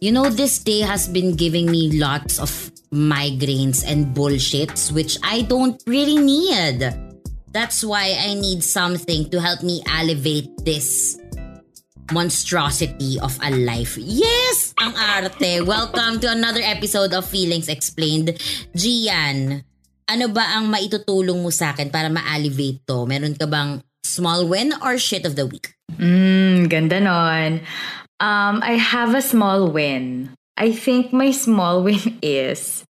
You know, this day has been giving me lots of migraines and bullshits, which I don't really need. That's why I need something to help me elevate this monstrosity of a life. Yes! Ang arte. Welcome to another episode of Feelings Explained. Gian, ano ba ang maitutulong mo sa akin para ma-elevate to? Meron ka bang small win or shit of the week? Mm, ganda nun. Um, I have a small win. I think my small win is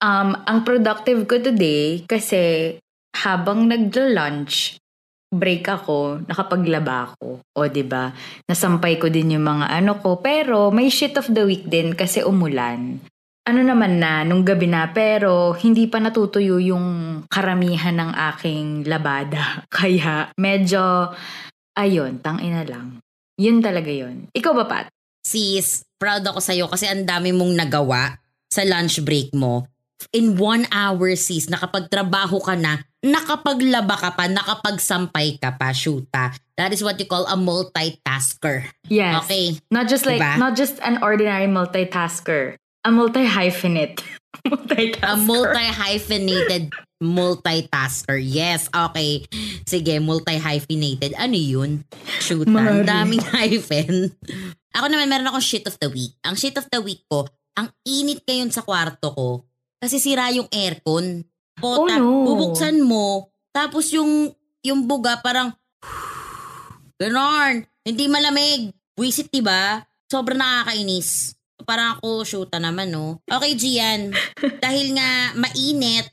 um, ang productive ko today kasi habang nagla-lunch, break ako, nakapaglaba ako. O, ba diba? Nasampay ko din yung mga ano ko. Pero may shit of the week din kasi umulan. Ano naman na, nung gabi na, pero hindi pa natutuyo yung karamihan ng aking labada. Kaya medyo, ayun, tangina lang. Yun talaga yun. Ikaw ba, Pat? Sis, proud ako sa'yo kasi ang dami mong nagawa sa lunch break mo. In one hour, sis, nakapagtrabaho ka na nakapaglaba ka pa, nakapagsampay ka pa, shoota. That is what you call a multitasker. Yes. Okay. Not just like, diba? not just an ordinary multitasker. A multi-hyphenate. multitasker. A multi-hyphenated multitasker. Yes, okay. Sige, multi-hyphenated. Ano yun? Shoota. Ang daming hyphen. Ako naman, meron akong shit of the week. Ang shit of the week ko, ang init ngayon sa kwarto ko kasi sira yung aircon. O, oh, no. bubuksan mo, tapos yung, yung buga parang, ganon, hindi malamig. Wisit, diba? Sobrang nakakainis. Parang ako, shoota naman, no? Okay, Gian. dahil nga mainit,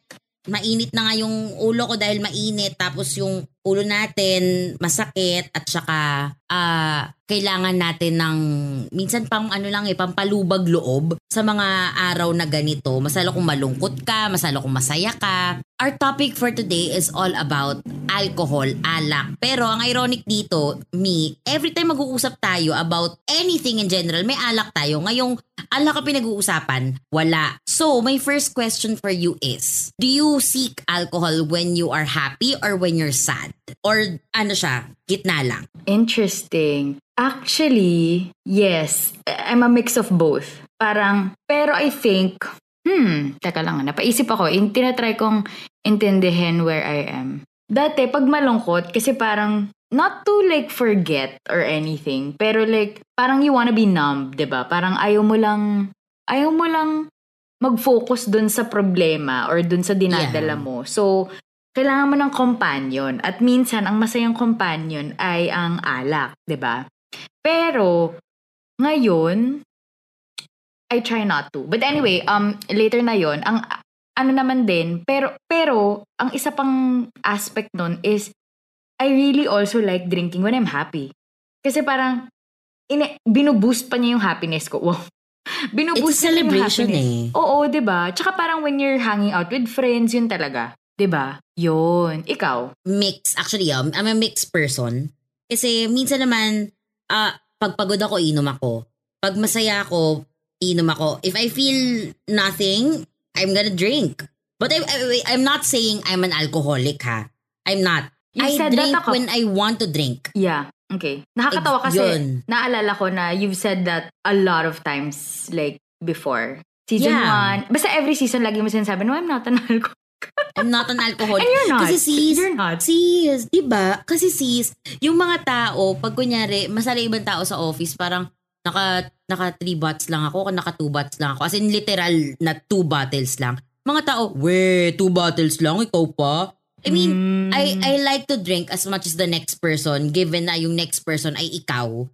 mainit na nga yung ulo ko dahil mainit. Tapos yung ulo natin masakit at saka uh, kailangan natin ng minsan pang ano lang eh, pampalubag loob sa mga araw na ganito. Masalo kung malungkot ka, masalo kung masaya ka. Our topic for today is all about alcohol, alak. Pero ang ironic dito, me, every time mag-uusap tayo about anything in general, may alak tayo. Ngayong alak ka pinag-uusapan, wala. So, my first question for you is, do you seek alcohol when you are happy or when you're sad? Or ano siya, gitna lang? Interesting. Actually, yes. I'm a mix of both. Parang, pero I think, hmm, teka lang, napaisip ako, in, tinatry kong intindihin where I am. Dati, pag malungkot, kasi parang, not to like forget or anything, pero like, parang you wanna be numb, ba diba? Parang ayaw mo lang, ayaw mo lang mag-focus dun sa problema or dun sa dinadala yeah. mo. So, kailangan mo ng companion. At minsan, ang masayang companion ay ang alak, ba diba? Pero, ngayon, I try not to. But anyway, um, later na yon ang ano naman din, pero, pero, ang isa pang aspect nun is, I really also like drinking when I'm happy. Kasi parang, ine, binuboost pa niya yung happiness ko. Wow. Binuboost It's celebration eh. Oo, ba? Tsaka parang when you're hanging out with friends, yun talaga. 'Di ba? Yun. Ikaw? Mix. Actually, um, I'm a mixed person. Kasi minsan naman, uh, pag pagod ako, inom ako. Pag masaya ako, inom ako. If I feel nothing, I'm gonna drink. But I, I, I'm not saying I'm an alcoholic, ha? I'm not. You I drink when I want to drink. Yeah. Okay. Nakakatawa kasi Yun. naalala ko na you've said that a lot of times like before. Season 1. Yeah. Basta every season lagi mo sinasabi, no, I'm not an alcoholic. I'm not an alcoholic. And you're not. Kasi sis, you're not. sis, di ba? Kasi sis, yung mga tao, pag kunyari, masala ibang tao sa office, parang naka, naka three bottles lang ako, naka two bottles lang ako. As in literal na two bottles lang. Mga tao, we, two bottles lang, ikaw pa? I mean, mm. I I like to drink as much as the next person given na yung next person ay ikaw.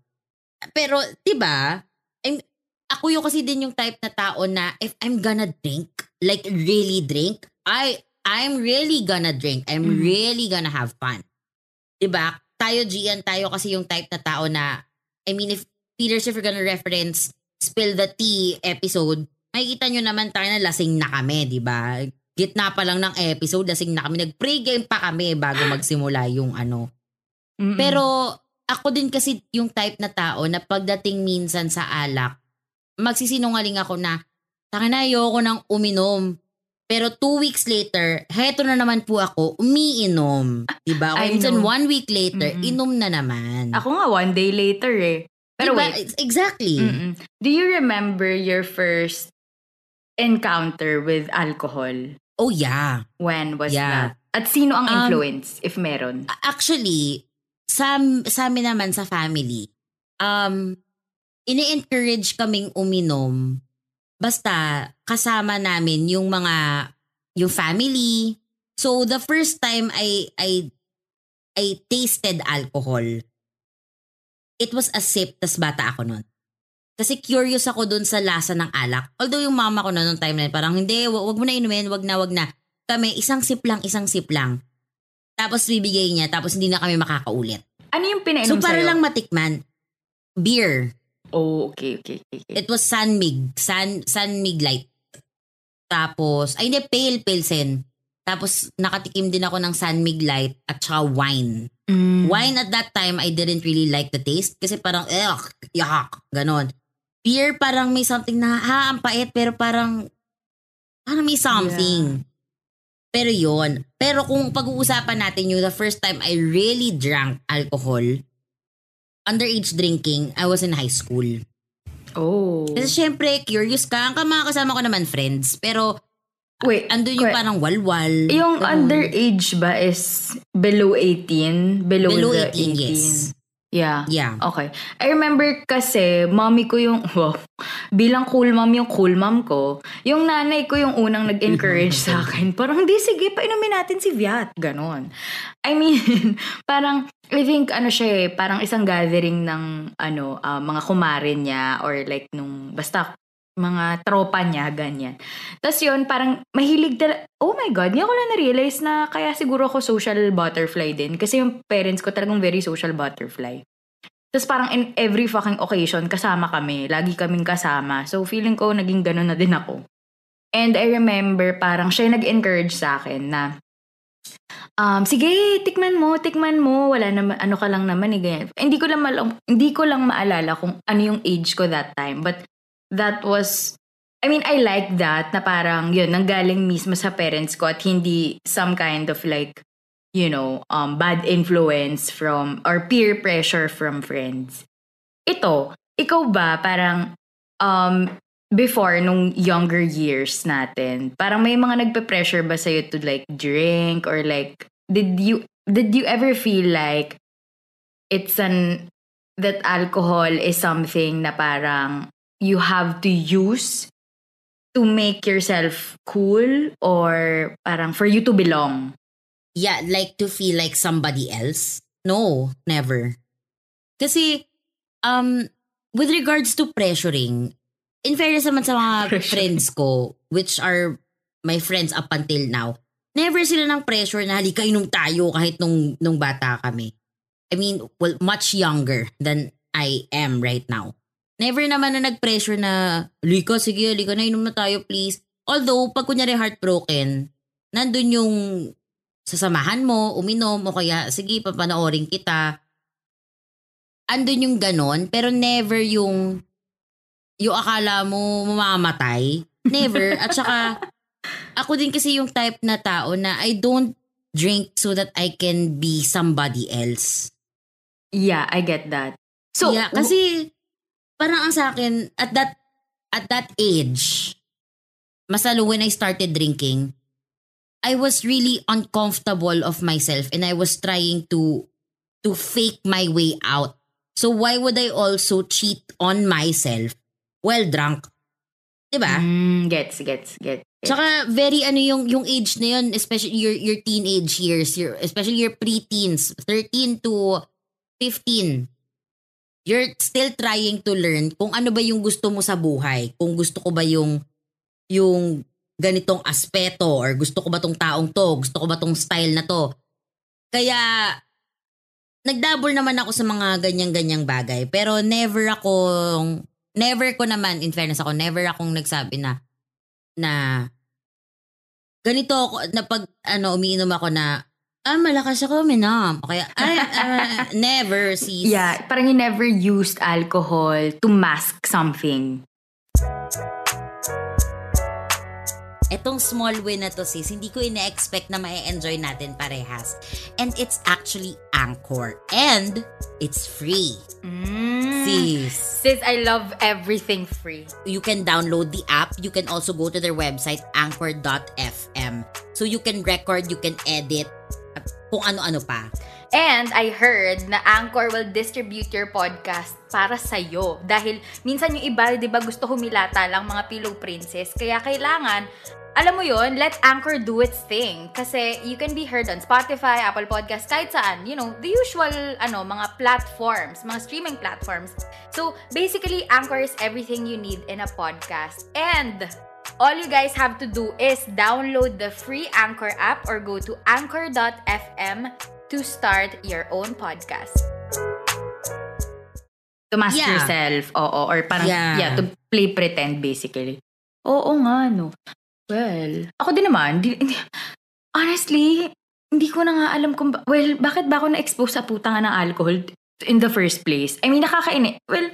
Pero, 'di ba? Ako yung kasi din yung type na tao na if I'm gonna drink, like really drink, I I'm really gonna drink. I'm mm. really gonna have fun. 'Di ba? Tayo Gian, tayo kasi yung type na tao na I mean if Peters if you're gonna reference Spill the Tea episode, makikita nyo naman tayo na lasing na kami, 'di ba? Gitna pa lang ng episode, lasing na kami. Nag-pregame pa kami bago magsimula yung ano. Mm-mm. Pero ako din kasi yung type na tao na pagdating minsan sa alak, magsisinungaling ako na, taka na ayoko nang uminom. Pero two weeks later, heto na naman po ako, umiinom. Diba? O minsan one week later, Mm-mm. inom na naman. Ako nga, one day later eh. Pero Diba? wait. Exactly. Mm-mm. Do you remember your first encounter with alcohol? Oh yeah. When was Yeah. that? At sino ang Um, influence, if meron? Actually, sa, sa amin naman sa family, um, ini-encourage kaming uminom basta kasama namin yung mga, yung family. So, the first time I, I, I tasted alcohol, it was a sip, tas bata ako nun. Kasi curious ako dun sa lasa ng alak. Although yung mama ko na nung time na yun, parang hindi, wag, wag mo na inumin, wag na, wag na. Kami, isang sip lang, isang sip lang. Tapos bibigay niya, tapos hindi na kami makakaulit. Ano yung pinainom So para sa'yo? lang matikman, beer. Oh, okay, okay, okay. okay. It was Sanmig. San, Sanmig Light. Tapos, ay hindi, pale pilsen. Tapos nakatikim din ako ng Sanmig Light at saka wine. Mm. Wine at that time, I didn't really like the taste kasi parang, ugh, yuck, ganon. Beer, parang may something na, ha, ang pait, pero parang, parang may something. Pero yon Pero kung pag-uusapan natin yung the first time I really drank alcohol, underage drinking, I was in high school. Oh. Kasi syempre, curious ka. Ang mga kasama ko naman friends. Pero Wait, andun yung que- parang walwal. yung ganun. underage ba is below 18? Below, Below the 18, 18? yes. Yeah. Yeah. Okay. I remember kasi, mommy ko yung, wow, bilang cool mom yung cool mom ko, yung nanay ko yung unang nag-encourage sa akin. Parang, di, sige, painumin natin si Viat. Ganon. I mean, parang, I think, ano siya eh, parang isang gathering ng, ano, ah, mga kumarin niya, or like, nung, basta, mga tropa niya, ganyan. Tapos yun, parang mahilig talaga, oh my God, hindi ko lang na-realize na kaya siguro ako social butterfly din. Kasi yung parents ko talagang very social butterfly. Tapos parang in every fucking occasion, kasama kami. Lagi kaming kasama. So feeling ko, naging ganun na din ako. And I remember, parang siya yung nag-encourage sa akin na, um, sige, tikman mo, tikman mo. Wala naman, ano ka lang naman, eh, ganyan. Hindi ko lang, mal- hindi ko lang maalala kung ano yung age ko that time. But that was, I mean, I like that na parang, yun, nanggaling mismo sa parents ko at hindi some kind of like, you know, um, bad influence from, or peer pressure from friends. Ito, ikaw ba, parang, um, before, nung younger years natin, parang may mga nagpe-pressure ba sa'yo to like drink or like, did you, did you ever feel like it's an, that alcohol is something na parang you have to use to make yourself cool or parang for you to belong? Yeah, like to feel like somebody else? No, never. Kasi, um, with regards to pressuring, in fairness naman sa mga Pressuring. friends ko, which are my friends up until now, never sila ng pressure na halika inom tayo kahit nung, nung bata kami. I mean, well, much younger than I am right now. Never naman na nag-pressure na, halika, sige, halika na, inom na tayo, please. Although, pag kunyari heartbroken, nandun yung sasamahan mo, uminom, o kaya, sige, papanoorin kita. Andun yung ganon, pero never yung, yung akala mo mamamatay. Never. At saka, ako din kasi yung type na tao na I don't drink so that I can be somebody else. Yeah, I get that. So, yeah, kasi parang ang sa akin, at that, at that age, masalo when I started drinking, I was really uncomfortable of myself and I was trying to to fake my way out. So why would I also cheat on myself while drunk? 'Di ba? Mm, gets, gets, gets. Tsaka very ano yung yung age na yun, especially your your teenage years, your especially your preteens, 13 to 15. You're still trying to learn kung ano ba yung gusto mo sa buhay. Kung gusto ko ba yung yung ganitong aspeto or gusto ko ba tong taong to, gusto ko ba tong style na to. Kaya nagdabol naman ako sa mga ganyan-ganyang bagay. Pero never akong, never ko naman, in fairness ako, never akong nagsabi na, na, ganito ako, na pag, ano, umiinom ako na, ah, malakas ako, minam. Kaya, ay, ah, never, sis. Yeah, parang you never used alcohol to mask something. Etong small win na to sis, hindi ko ina-expect na ma-enjoy natin parehas. And it's actually Anchor. And it's free. Mm. sis. Sis, I love everything free. You can download the app. You can also go to their website, anchor.fm. So you can record, you can edit, kung ano-ano pa. And I heard na Anchor will distribute your podcast para sa'yo. Dahil minsan yung iba, di ba, gusto humilata lang mga pillow princess. Kaya kailangan, alam mo yon let Anchor do its thing. Kasi you can be heard on Spotify, Apple Podcast, kahit saan. You know, the usual, ano, mga platforms, mga streaming platforms. So, basically, Anchor is everything you need in a podcast. And all you guys have to do is download the free Anchor app or go to anchor.fm to start your own podcast. To mask Yeah. yourself, oo. Or parang, Yeah. yeah. to play pretend basically. Oo nga, no. Well, ako din naman, di, di- honestly, hindi ko na nga alam kung, ba- well, bakit ba ako na-expose sa puta nga ng alcohol in the first place? I mean, nakakainis. Well,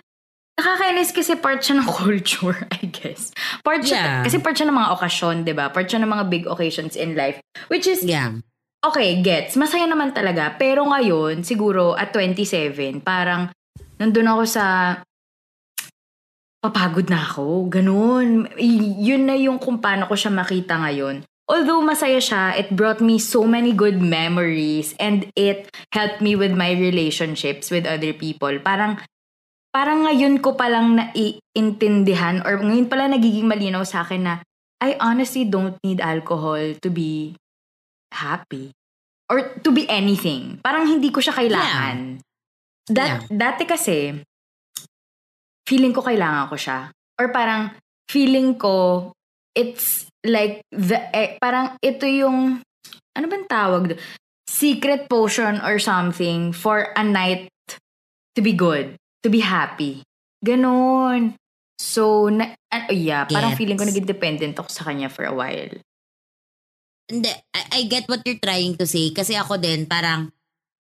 nakakainis kasi part siya ng culture, I guess. Part siya, Yeah. kasi part siya ng mga okasyon, di ba? Part siya ng mga big occasions in life. Which is, Yeah. okay, gets. Masaya naman talaga. Pero ngayon, siguro at 27, parang nandun ako sa papagod na ako. Ganun. Y- yun na yung kung paano ko siya makita ngayon. Although masaya siya, it brought me so many good memories and it helped me with my relationships with other people. Parang parang ngayon ko palang naiintindihan or ngayon pala nagiging malinaw sa akin na I honestly don't need alcohol to be happy. Or to be anything. Parang hindi ko siya kailangan. Dat, Dati kasi, feeling ko kailangan ko siya. Or parang, feeling ko, it's like, the, eh, parang ito yung, ano bang tawag? doon? Secret potion or something for a night to be good. To be happy. Ganon. So, na, ah, yeah, parang Gets. feeling ko naging dependent ako sa kanya for a while. Hindi, I, I get what you're trying to say. Kasi ako din, parang,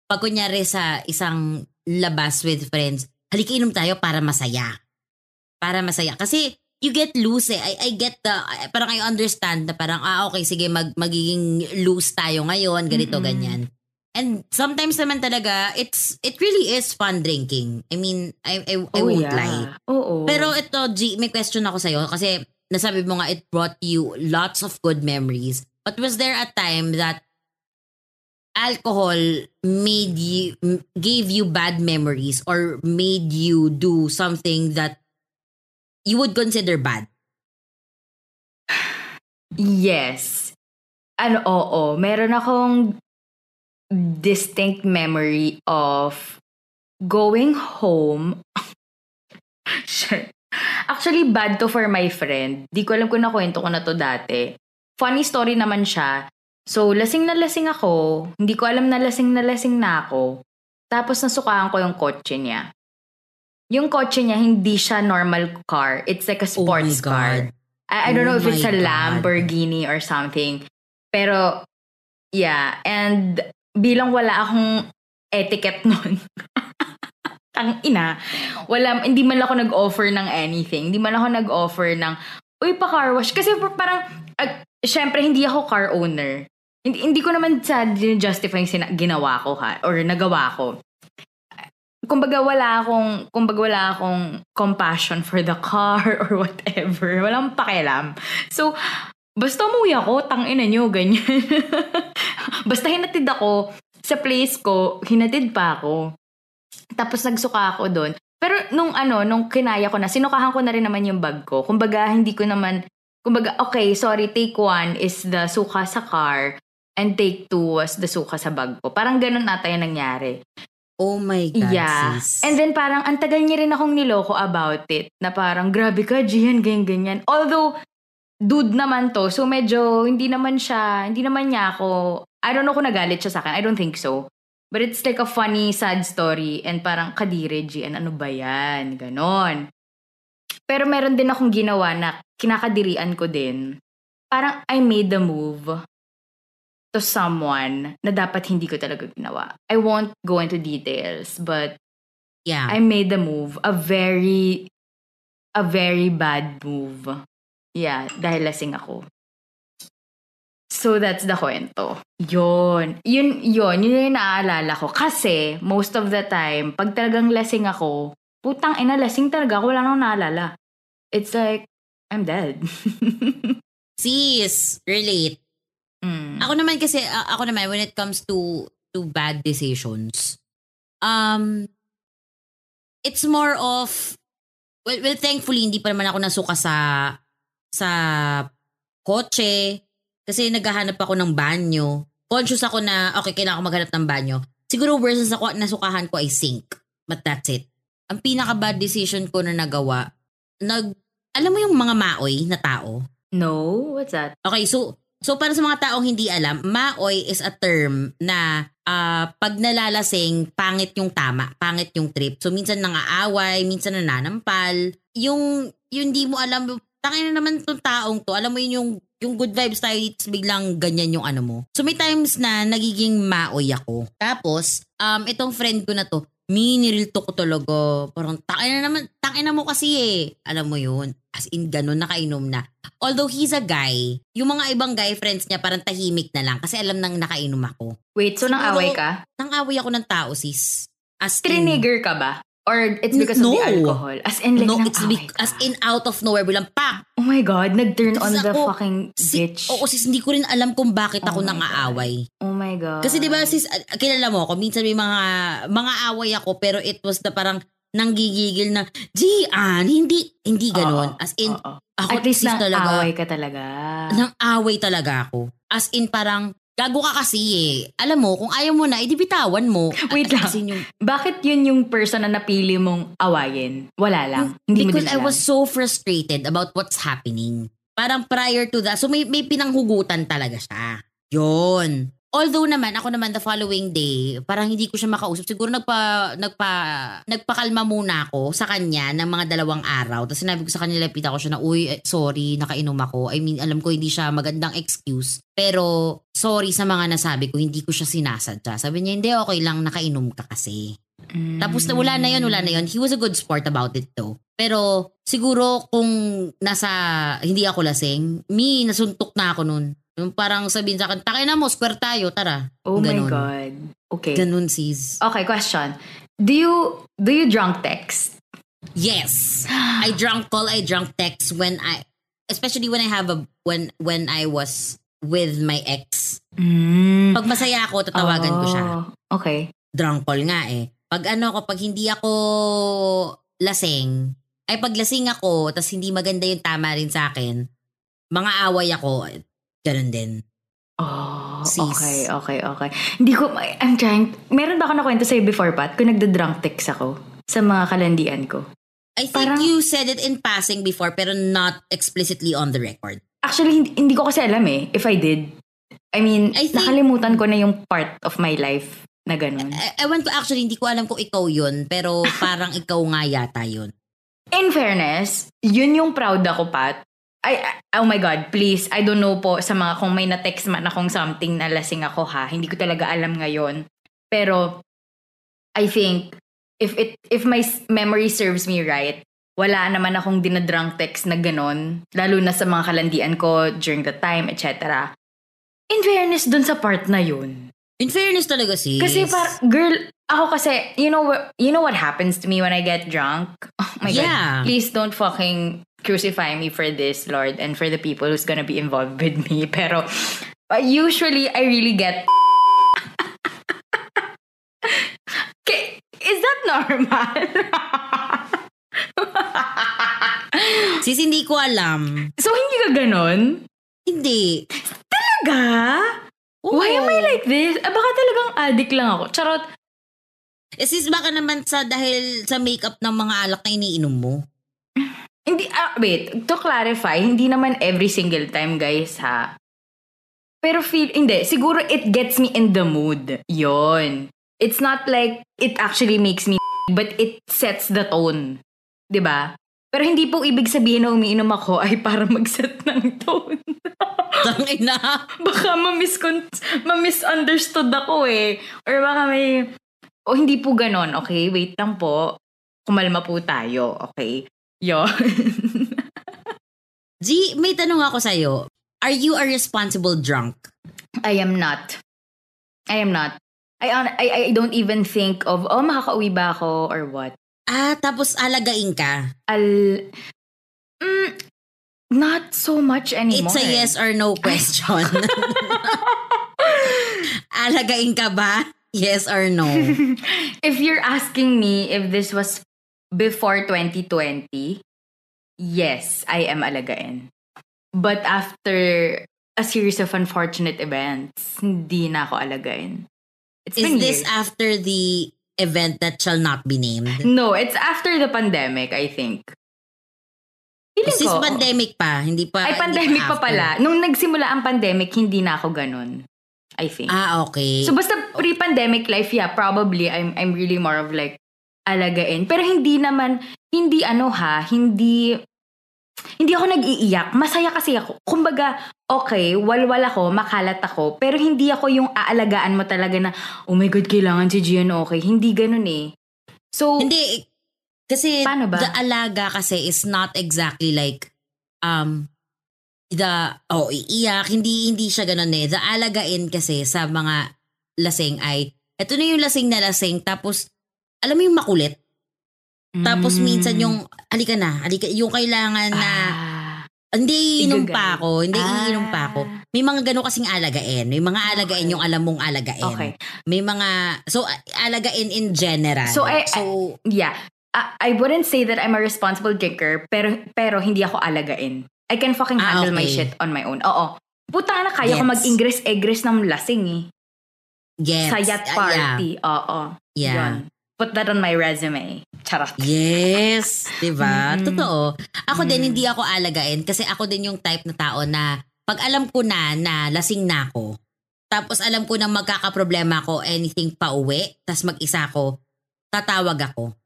pag kunyari sa isang labas with friends, halika inom tayo para masaya. Para masaya. Kasi, you get loose eh. I, I get the, I- parang I understand na parang, ah okay, sige, mag, magiging loose tayo ngayon, ganito, Mm-mm. ganyan. And sometimes naman talaga, it's, it really is fun drinking. I mean, I, I, I Oh, won't yeah. lie. Oo. Pero ito, G, may question ako sa'yo kasi nasabi mo nga it brought you lots of good memories. But was there a time that alcohol made you, gave you bad memories or made you do something that you would consider bad? Yes. Ano, oo. Meron akong distinct memory of going home. Shit. Actually, bad to for my friend. Di ko alam kung nakwento ko na to dati. Funny story naman siya. So, lasing na lasing ako. Hindi ko alam na lasing na lasing na ako. Tapos nasukaan ko yung kotse niya. Yung kotse niya, hindi siya normal car. It's like a Oh sports car. God. I, I don't Oh know if it's my a God. Lamborghini or something. Pero, yeah. And bilang wala akong etiquette nun. Tang ina. Wala, hindi man ako nag-offer ng anything. Hindi man ako nag-offer ng, uy, pa-car wash. Kasi parang, uh, syempre, hindi ako car owner. Hindi, hindi ko naman sa justify sina- ginawa ko ha, or nagawa ko. Kumbaga wala akong, kumbaga wala akong compassion for the car or whatever. Walang pakialam. So, basta umuwi ako, tangina nyo, ganyan. basta hinatid ako sa place ko, hinatid pa ako. Tapos nagsuka ako doon. Pero nung ano, nung kinaya ko na, sinukahan ko na rin naman yung bag ko. Kumbaga, hindi ko naman, kumbaga, okay, sorry, take one is the suka sa car and take two was the suka sa bag ko. Parang ganun ata yung nangyari. Oh my God, Yeah. sis. And then parang ang tagal niya rin akong niloko about it. Na parang grabe ka, Gian, ganyan, ganyan. Although, dude naman to. So medyo hindi naman siya, hindi naman niya ako, I don't know kung nagalit siya sa akin. I don't think so. But it's like a funny, sad story. And parang, kadire, Gian, ano ba yan? Ganon. Pero meron din akong ginawa na kinakadirian ko din. Parang I made the move to someone na dapat hindi ko talaga ginawa. I won't go into details, but yeah. I made the move. A very, a very bad move. Yeah, dahil lasing ako. So that's the kwento. Yun. Yun, yun. Yun yung naaalala ko. Kasi, most of the time, pag talagang lasing ako, putang ina, lasing talaga ako, wala nang naalala. It's like, I'm dead. Sis, relate. Mm. Ako naman kasi, a- ako naman, when it comes to to bad decisions, um, it's more of, well, well, thankfully, hindi pa naman ako nasuka sa, sa kotse, kasi naghahanap ako ng banyo. Conscious ako na, okay, kailangan ko maghanap ng banyo. Siguro worst na sa nasukahan ko ay sink. But that's it. Ang pinaka-bad decision ko na nagawa, nag, alam mo yung mga maoy na tao? No? What's that? Okay, so so para sa mga taong hindi alam, maoy is a term na ah, pag nalalasing, pangit yung tama, pangit yung trip. So minsan nangaaway, minsan nananampal. Yung yung di mo alam, tangin na naman tong taong to. Alam mo yun yung yung good vibes tayo dito, biglang ganyan yung ano mo. So may times na nagiging maoy ako. Tapos, um, itong friend ko na to, miniril to ko talaga. Parang, takin na naman, takin na mo kasi eh. Alam mo yun. As in, ganun, nakainom na. Although he's a guy, yung mga ibang guy friends niya parang tahimik na lang kasi alam nang nakainom ako. Wait, so nang away ka? Nang away ako ng tao, sis. As in, ka ba? Or it's because No. of the alcohol? As in, like, no, it's be- as in out of nowhere, bilang pa! Oh my God, nag-turn on the ako, fucking Si, bitch. oo, sis, hindi ko rin alam kung bakit Oh ako my nang aaway. Oh my God. Kasi di ba sis, ah, kilala mo ako, minsan may mga, mga away ako, pero it was the parang nanggigigil na, Gian, hindi, hindi ganon. Oo, As in, oo. ako At least sis talaga, away ka talaga. nang away talaga ako. As in, parang, gago ka kasi eh. Alam mo, kung ayaw mo na, edi bitawan mo. Wait lang. Yung, Bakit yun yung person na napili mong awayin? Wala lang. Hindi because I was so frustrated about what's happening. Parang prior to that, so may, may pinanghugutan talaga siya. Yun. Although naman, ako naman the following day, parang hindi ko siya makausap. Siguro nagpa, nagpa, nagpakalma muna ako sa kanya ng mga dalawang araw. Tapos sinabi ko sa kanya, lapita ko siya na, uy, eh, sorry, nakainom ako. I mean, alam ko hindi siya magandang excuse. Pero, sorry sa mga nasabi ko, hindi ko siya sinasadya. Sabi niya, hindi, okay lang, nakainom ka kasi. Mm. Tapos na wala na yun, wala na yun. He was a good sport about it though. Pero siguro kung nasa, hindi ako lasing, me, nasuntok na ako nun. Yung parang sabihin sa akin, takay na mo, square tayo, tara. Oh my Ganon. God. Okay. Ganun sis. Okay, question. Do you do you drunk text? Yes. I drunk call, I drunk text when I, especially when I have a, when, when I was with my ex. Mm. Pag masaya ako, tatawagan ko siya. Oh, Okay. drunk call nga eh. Pag ano ko, pag hindi ako lasing, ay pag lasing ako, tas hindi maganda yung tama rin sa akin, mga away ako, ganun din. Oh, Sis. okay, okay, okay. Hindi ko, I'm trying, meron ba ako nakwento sa'yo before, Pat? Kung nagda-drunk text ako sa mga kalandian ko. I think Parang- you said it in passing before pero not explicitly on the record. Actually, hindi, hindi ko kasi alam eh, if I did. I mean, I think- nakalimutan ko na yung part of my life na ganun. I- Ewan ko actually, hindi ko alam kung ikaw yun, pero parang ikaw nga yata yun. In fairness, yun yung proud ako, Pat. I, oh my God, please, I don't know po sa mga kung may na-text man akong something na lasing ako ha. Hindi ko talaga alam ngayon. Pero, I think, if it if my memory serves me right, wala naman akong dinadrunk text na ganon, lalo na sa mga kalandian ko during the time, etc. In fairness, dun sa part na yun. In fairness talaga sis. Kasi par girl, ako kasi, you know you know what happens to me when I get drunk? Oh my Yeah. God. Please don't fucking crucify me for this, Lord, and for the people who's gonna be involved with me. Pero, uh, usually, I really get... Okay, Is that normal? Sis, hindi ko alam. so, hindi ka ganon? Hindi. Talaga? Why am I like this? Ah, baka talagang addict lang ako. Charot. Eh, sis, baka naman sa dahil sa makeup ng mga alak na iniinom mo. Hindi, ah, wait, to clarify, hindi naman every single time, guys, ha? Pero feel, hindi, siguro it gets me in the mood. Yon. It's not like it actually makes me but it sets the tone. ba? Pero hindi po ibig sabihin na umiinom ako ay para mag-set ng tone. Tangina. baka ma-miscon- ma-misunderstood ako eh. Or baka may... O hindi po ganon, okay? Wait lang po. Kumalma po tayo, okay? Yon. G, may tanong ako sa'yo. Are you a responsible drunk? I am not. I am not. I, I, I don't even think of, oh, makakauwi ba ako or what. Ah, tapos alagain ka. Al... Mm, not so much anymore. It's a yes or no question. alagain ka ba? Yes or no? if you're asking me if this was before 2020, yes, I am alagain. But after a series of unfortunate events, hindi na ako alagain. It's Is this years. after the event that shall not be named? No, it's after the pandemic, I think. Feeling Sis ko- pandemic pa, hindi pa Ay, pandemic pa after. pala. Nung nagsimula ang pandemic, hindi na ako ganun. I think. Ah, okay. So basta pre-pandemic life, yeah, probably I'm I'm really more of like alagain. Pero hindi naman hindi ano ha, hindi hindi ako nag-iiyak. Masaya kasi ako. Kumbaga, okay, walwal ako, makalat ako, pero hindi ako yung aalagaan mo talaga na, oh my God, kailangan si Gian okay. Hindi ganun eh. So, hindi kasi Paano ba? the alaga kasi is not exactly like um the oh iiyak hindi hindi siya ganun eh the alagain kasi sa mga lasing ay eto na yung lasing na lasing tapos alam mo yung makulit tapos mm, minsan yung halika na halika yung kailangan na ah, hindi iinom pa ako hindi Ah. iinom pa ako may mga ganun kasing alagain may mga alagain Okay. yung alam mong alagain okay. may mga so alagain in general So, I- so Yeah. I, I wouldn't say that I'm a responsible drinker, pero pero hindi ako alagain. I can fucking Ah, handle my okay. shit on my own. Oo. Puta na, kaya ko Gets. mag-ingress-egress ng lasing eh. gets Sa yacht Ah, yeah. party. Oo. Yeah. Yun. Put that on my resume. Charot. Yes, 'di ba? Mm-mm. Totoo. Ako din Mm. hindi ako alagain kasi ako din yung type na tao na pag alam ko na na lasing na ako, tapos alam ko na magkakaproblema ako anything pa uwi, tas mag-isa ako, tatawag ako.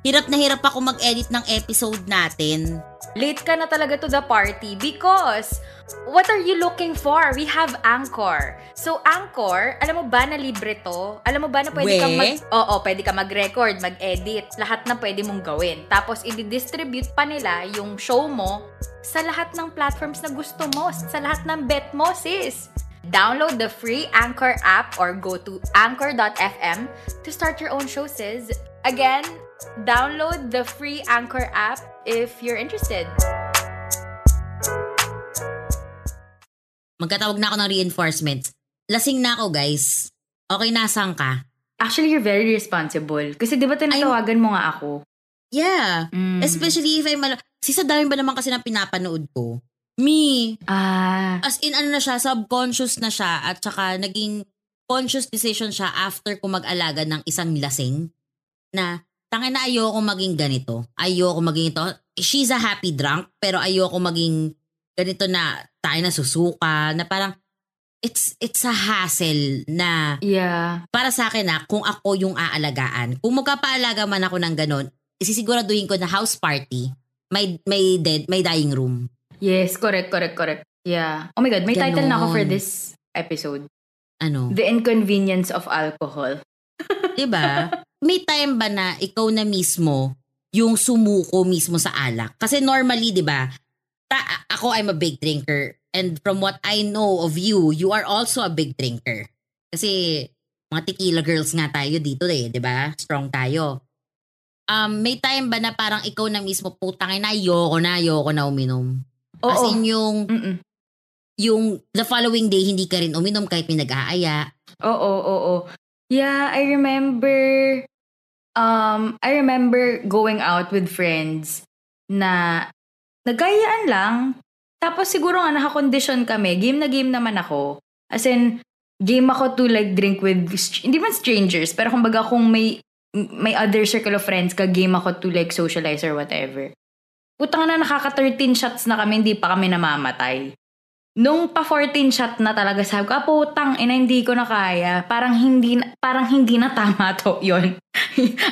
Hirap na hirap ako mag-edit ng episode natin. Late ka na talaga to the party because what are you looking for? We have Anchor. So Anchor, alam mo ba na libre to? Alam mo ba na pwede We? kang mag Oo, pwede ka mag-record, mag-edit, lahat na pwede mong gawin. Tapos i-distribute pa nila yung show mo sa lahat ng platforms na gusto mo, sa lahat ng bet mo, sis. Download the free Anchor app or go to anchor.fm to start your own show, sis. Again, download the free Anchor app if you're interested. Magkatawag na ako ng reinforcements. Lasing na ako, guys. Okay, nasan ka? Actually, you're very responsible. Kasi di ba tinatawagan mo nga ako? Yeah. Mm. Especially if I'm mal- Sis, sa dami ba naman kasi na pinapanood ko? Me. Ah, As in, ano na siya, subconscious na siya at saka naging conscious decision siya after ko mag-alaga ng isang lasing na tangin na ayoko maging ganito. Ayoko maging ito. She's a happy drunk pero ayoko maging ganito na tayo na susuka na parang it's it's a hassle na yeah. para sa akin na kung ako yung aalagaan. Kung magkapaalaga man ako ng ganun, isisiguraduhin ko na house party, may may dead, may dying room. Yes, correct, correct, correct. Yeah. Oh my God, may title na ako for this episode. Ano? The Inconvenience of Alcohol. 'Di ba? May time ba na ikaw na mismo yung sumuko mismo sa alak? Kasi normally, 'di ba? Ta- ako I'm a big drinker and from what I know of you, you are also a big drinker. Kasi mga tequila girls nga tayo dito eh, 'di ba? Strong tayo. Um, may time ba na parang ikaw na mismo putang ina, ayoko na, ayoko na uminom. Oo. As in yung Mm-mm. yung the following day hindi ka rin uminom kahit may nag-aaya. Oo, oo, oo. Yeah, I remember um I remember going out with friends na nagkayaan lang. Tapos siguro nga naka-condition kami. Game na game naman ako. As in, game ako to like drink with, hindi man strangers, pero kumbaga kung may may other circle of friends ka, game ako to like socialize or whatever. Putang na nakaka-13 shots na kami, hindi pa kami namamatay. Nung pa 14 shot na talaga sabi ko, putang ina, hindi ko na kaya. Parang hindi parang hindi na tama to yon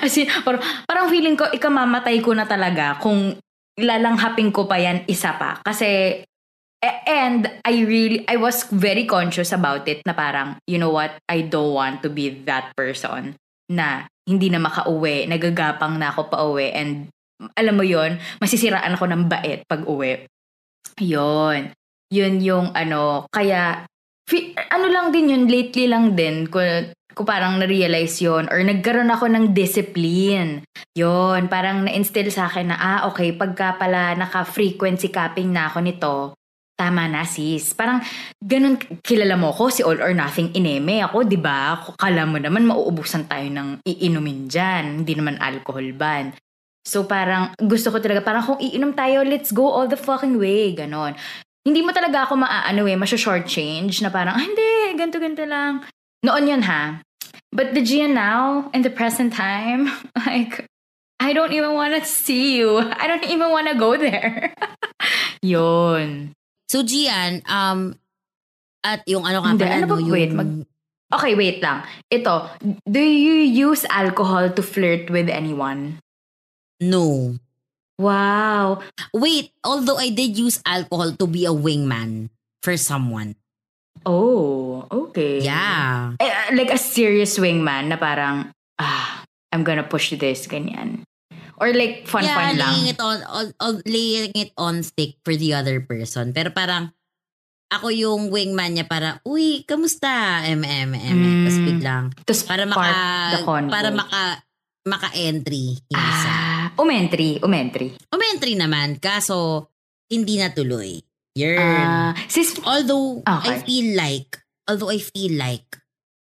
As in, parang, parang feeling ko, ikamamatay ko na talaga kung lalanghapin ko pa yan isa pa. Kasi, a- and I really, I was very conscious about it na parang, you know what, I don't want to be that person na hindi na makauwi, nagagapang na ako pa uwi and alam mo yon masisiraan ako ng bait pag uwi. Yon. Yun yung ano, kaya fi- ano lang din yun, lately lang din, ko, ko parang na-realize yon or nagkaroon ako ng discipline. Yon, parang na-instill sa akin na, ah, okay, pagka pala naka-frequency capping na ako nito, tama na sis. Parang ganun, kilala mo ko, si All or Nothing ineme ako, di ba? Kala mo naman mauubusan tayo ng iinumin dyan. Hindi naman alcohol ban. So parang gusto ko talaga, parang kung iinom tayo, let's go all the fucking way. Ganon. Hindi mo talaga ako maaano eh, masya-short change na parang, ah, hindi, ganto-ganto lang. Noon yun ha. But the Gia now, in the present time, like, I don't even want to see you. I don't even want to go there. yun. So Gian, um, at yung ano ka Hindi, pala, ano ba? yung... Wait, mag- Okay, wait lang. Ito, do you use alcohol to flirt with anyone? No. Wow. Wait, although I did use alcohol to be a wingman for someone. Oh, okay. Yeah. Eh, uh, like a serious wingman na parang, ah, I'm gonna push this, ganyan. Or like yeah, fun-fun lang. laying it on, on, on- laying it on thick for the other person. Pero parang, ako yung wingman niya para, uy, kamusta? M, M, M. Mm. Tapos biglang, Tapos para maka, para maka, maka-entry yung isa. Umentry, umentry. Umentry naman, kaso, hindi natuloy. Yun. Ah, sis, although, I Okay. feel like, although I feel like,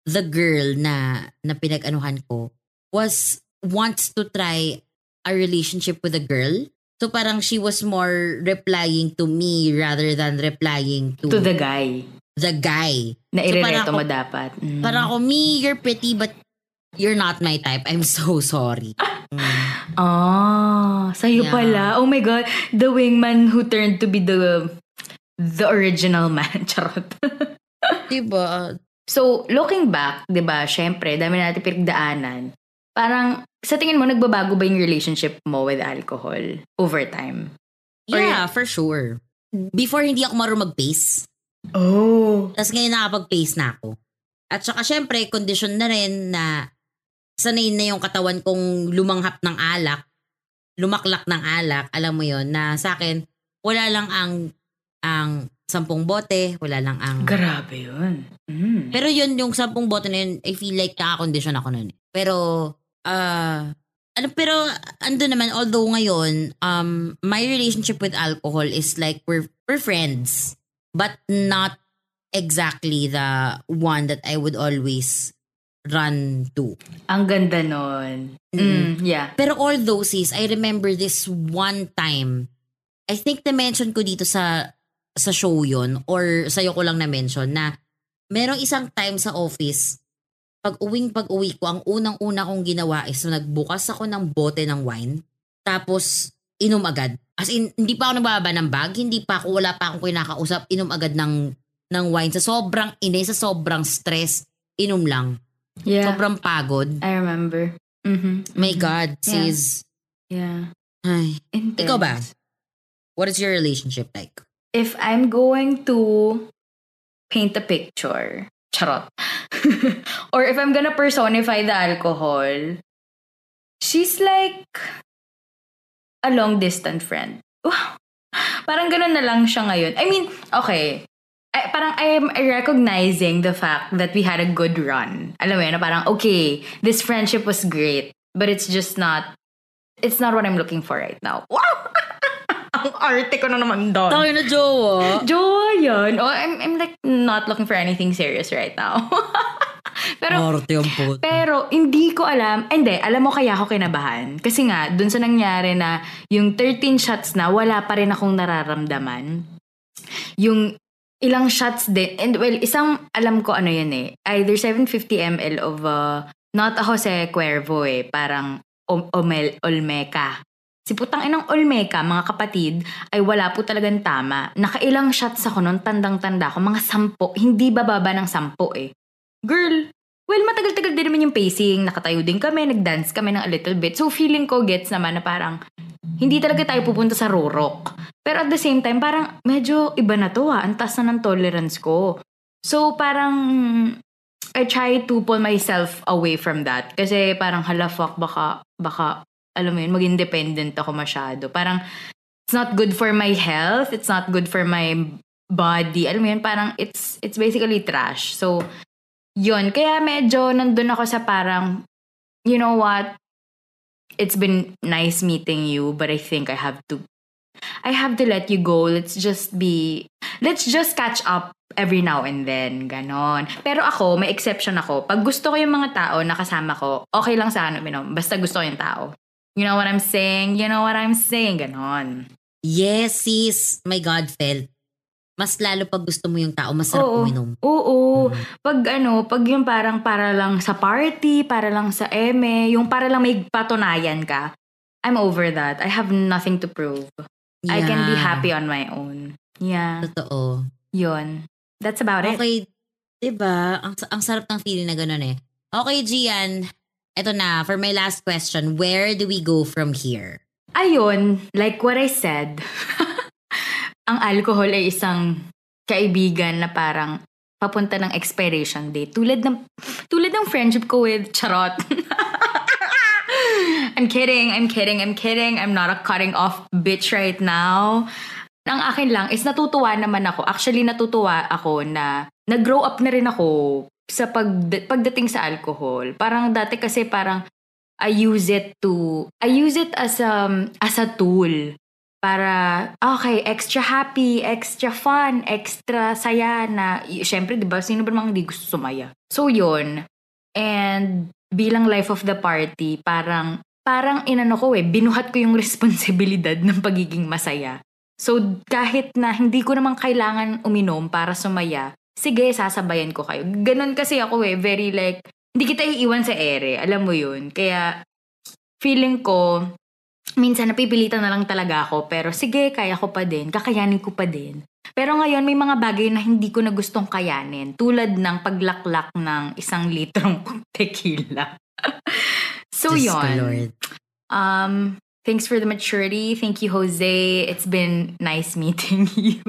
the girl na, na pinag-anuhan ko, was, wants to try a relationship with a girl. So parang she was more replying to me rather than replying to, to the guy. the guy. Na So, irereto ako- mo dapat. Mm. Parang ako, me, you're pretty but you're not my type. I'm so sorry. Mm. Ah, sa'yo Yeah. pala. Oh my God. The wingman who turned to be the the original man. Charot. Diba? so, looking back, di ba, syempre, dami natin pinagdaanan. Parang, sa tingin mo, nagbabago ba yung relationship mo with alcohol over time? Or- Yeah, for sure. Before, hindi ako marunong mag-pace. Oh. Tapos ngayon nakapag-pace na ako. At saka syempre, condition na rin na sanay na yung katawan kong lumanghap ng alak, lumaklak ng alak, alam mo yon na sa akin, wala lang ang ang sampung bote, wala lang ang... Grabe yun. Mm. Pero yun, yung sampung bote na yun, I feel like nakakondisyon ako nun. Pero, ah, ano, pero ando naman, although ngayon, um, my relationship with alcohol is like, we're, we're friends. But not exactly the one that I would always run to. Ang ganda nun. Mm. Mm, yeah. Pero all those is, I remember this one time, I think na-mention ko dito sa sa show yon or sa'yo ko lang na-mention na merong isang time sa office, pag uwing pag uwi ko, ang unang-una kong ginawa is nagbukas ako ng bote ng wine, tapos inom agad. As in, hindi pa ako nagbaba ng bag, hindi pa ako, wala pa akong kinakausap, inom agad ng, ng wine. Sa sobrang inay, sa sobrang stress, inom lang. Yeah. Sobrang pagod. I remember. Mm-hmm. My God, Yeah. sis. Yeah. Ay, Intense. Ikaw ba? what is your relationship like? If I'm going to paint a picture, charot. or if I'm gonna personify the alcohol, she's like a long distant friend. parang ganun na lang siya ngayon. I mean, okay. I, parang I'm recognizing the fact that we had a good run. Alam mo yun, parang, okay, this friendship was great, but it's just not, it's not what I'm looking for right now. Wow! Ang arte ko na naman doon. Tayo na jowa. Jowa yan. Oh, I'm, I'm like not looking for anything serious right now. pero, Arte ang puto. pero hindi ko alam. Hindi, alam mo kaya ako kinabahan. Kasi nga, dun sa nangyari na yung 13 shots na, wala pa rin akong nararamdaman. Yung ilang shots din. And well, isang alam ko ano yun eh. Either 750 ml of uh, not a Jose Cuervo eh. Parang om- omel, Olmeca. Si putang inang Olmeca, mga kapatid, ay wala po talagang tama. Nakailang shots ako noon, tandang-tanda ko, mga sampo, hindi bababa ng sampo eh. Girl, well, matagal-tagal din naman yung pacing. Nakatayo din kami, nag-dance kami ng a little bit. So, feeling ko gets naman na parang, hindi talaga tayo pupunta sa rorok. Pero at the same time, parang medyo iba na to ha. Ang taas na ng tolerance ko. So, parang, I try to pull myself away from that. Kasi parang, hala fuck, baka, baka, alam mo yun, maging dependent ako masyado. Parang, it's not good for my health. It's not good for my body. Alam mo yun, parang, it's, it's basically trash. So, yun, kaya medyo nandun ako sa parang, you know what, it's been nice meeting you, but I think I have to, I have to let you go. Let's just be, let's just catch up every now and then, ganon. Pero ako, may exception ako. Pag gusto ko yung mga tao na kasama ko, okay lang sa ano, minom, basta gusto ko yung tao. You know what I'm saying? You know what I'm saying? Ganon. Yes, sis. My God, felt. Mas lalo pag gusto mo yung tao, masarap Oo. uminom. Oo. Mm. Pag ano, pag yung parang para lang sa party, para lang sa eme, yung para lang may patunayan ka, I'm over that. I have nothing to prove. I can be Yeah. happy on my own. Yeah. Totoo. Yun. That's about it. Okay, 'di ba? Ang ang sarap ng feeling na ganun eh. Okay, Gian. Ito na, for my last question, where do we go from here? Ayun, like what I said, ang alcohol ay isang kaibigan na parang papunta ng expiration date. Tulad ng, tulad ng friendship ko with Charot. I'm kidding, I'm kidding, I'm kidding. I'm not a cutting off bitch right now. Ang akin lang is natutuwa naman ako. Actually, natutuwa ako na nag-grow up na rin ako sa pag, pagdating sa alcohol. Parang dati kasi parang I use it to I use it as um as a tool para okay, extra happy, extra fun, extra saya na syempre 'di ba sino ba namang hindi gusto sumaya. So 'yun. And bilang life of the party, parang parang inano ko eh, binuhat ko yung responsibilidad ng pagiging masaya. So kahit na hindi ko naman kailangan uminom para sumaya, sige, sasabayan ko kayo. Ganon kasi ako eh, very like, hindi kita iiwan sa ere, alam mo yun. Kaya, feeling ko, minsan napipilitan na lang talaga ako, pero sige, kaya ko pa din, kakayanin ko pa din. Pero ngayon, may mga bagay na hindi ko na gustong kayanin, tulad ng paglaklak ng isang litrong tequila. so, Diyos yon Lord. Um, thanks for the maturity. Thank you, Jose. It's been nice meeting you.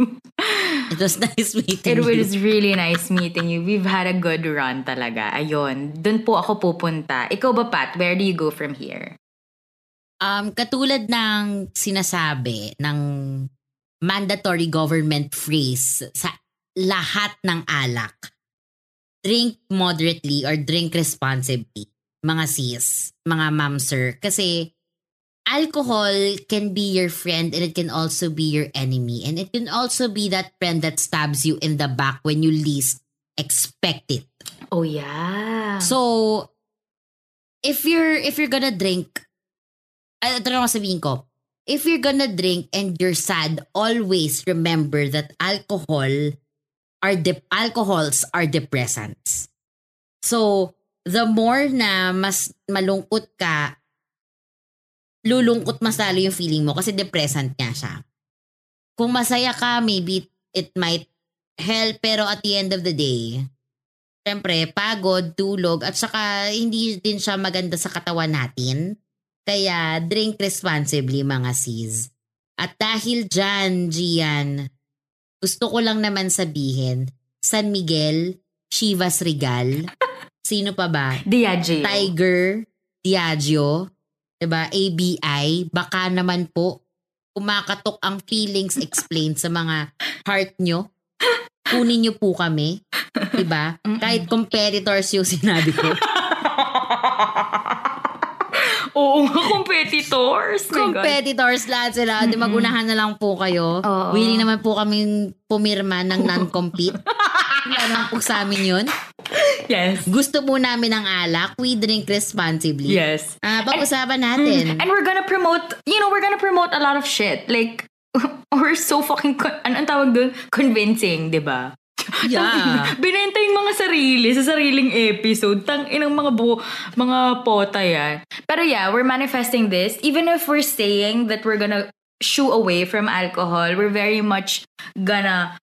It was nice meeting It you. was really nice meeting you. We've had a good run talaga. Ayun. Doon po ako pupunta. Ikaw ba, Pat? Where do you go from here? Um, katulad ng sinasabi ng mandatory government phrase sa lahat ng alak, drink moderately or drink responsibly, mga sis, mga ma'am sir. Kasi alcohol can be your friend and it can also be your enemy. And it can also be that friend that stabs you in the back when you least expect it. Oh, yeah. So, if you're if you're gonna drink, ito na sabihin ko, if you're gonna drink and you're sad, always remember that alcohol are de- alcohols are depressants. So, the more na mas malungkot ka, lulungkot mas lalo yung feeling mo kasi depressant nga siya. Kung masaya ka, maybe it might help, pero at the end of the day, syempre, pagod, tulog, at saka hindi din siya maganda sa katawan natin. Kaya, drink responsibly mga sis. At dahil dyan, Gian, gusto ko lang naman sabihin, San Miguel, Chivas Regal, sino pa ba? Diageo. Tiger, Diageo, 'di ba? ABI, baka naman po kumakatok ang feelings explained sa mga heart nyo. Kunin nyo po kami, 'di ba? Kahit competitors yung sinabi ko. Oo nga, competitors. My God. competitors lahat sila. Di magunahan na lang po kayo. Oo. Willing naman po kaming pumirma ng non-compete. Naman po sa amin yun. Yes. Gusto po namin ng alak. We drink responsibly. Yes. Ah, pag-usapan natin. And we're gonna promote, you know, we're gonna promote a lot of shit. Like, we're so fucking, con- ano ang tawag doon? Convincing, di ba? Yeah. Binenta yung mga sarili sa sariling episode. Tang inang mga bu mga pota yan. Pero yeah, we're manifesting this. Even if we're saying that we're gonna shoo away from alcohol, we're very much gonna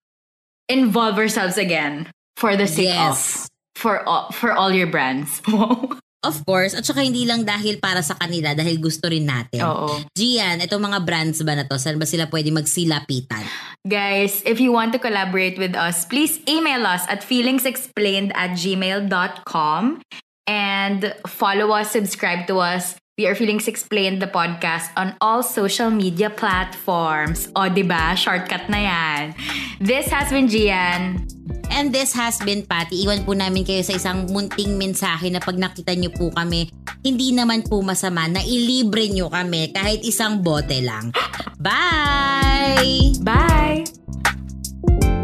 involve ourselves again for the sake of Yes. for all, for all your brands. Wow. Of course. At saka hindi lang dahil para sa kanila, dahil gusto rin natin. Oo. Gian, itong mga brands ba na to, saan ba sila pwede magsilapitan? Guys, if you want to collaborate with us, please email us at feelingsexplained at gmail.com and follow us, subscribe to us We are Feelings Explained the podcast on all social media platforms. O, di ba? Shortcut na yan. This has been Gian. And this has been Patty. Iwan po namin kayo sa isang munting mensahe na pag nakita nyo po kami, hindi naman po masama na ilibre nyo kami kahit isang bote lang. Bye! Bye!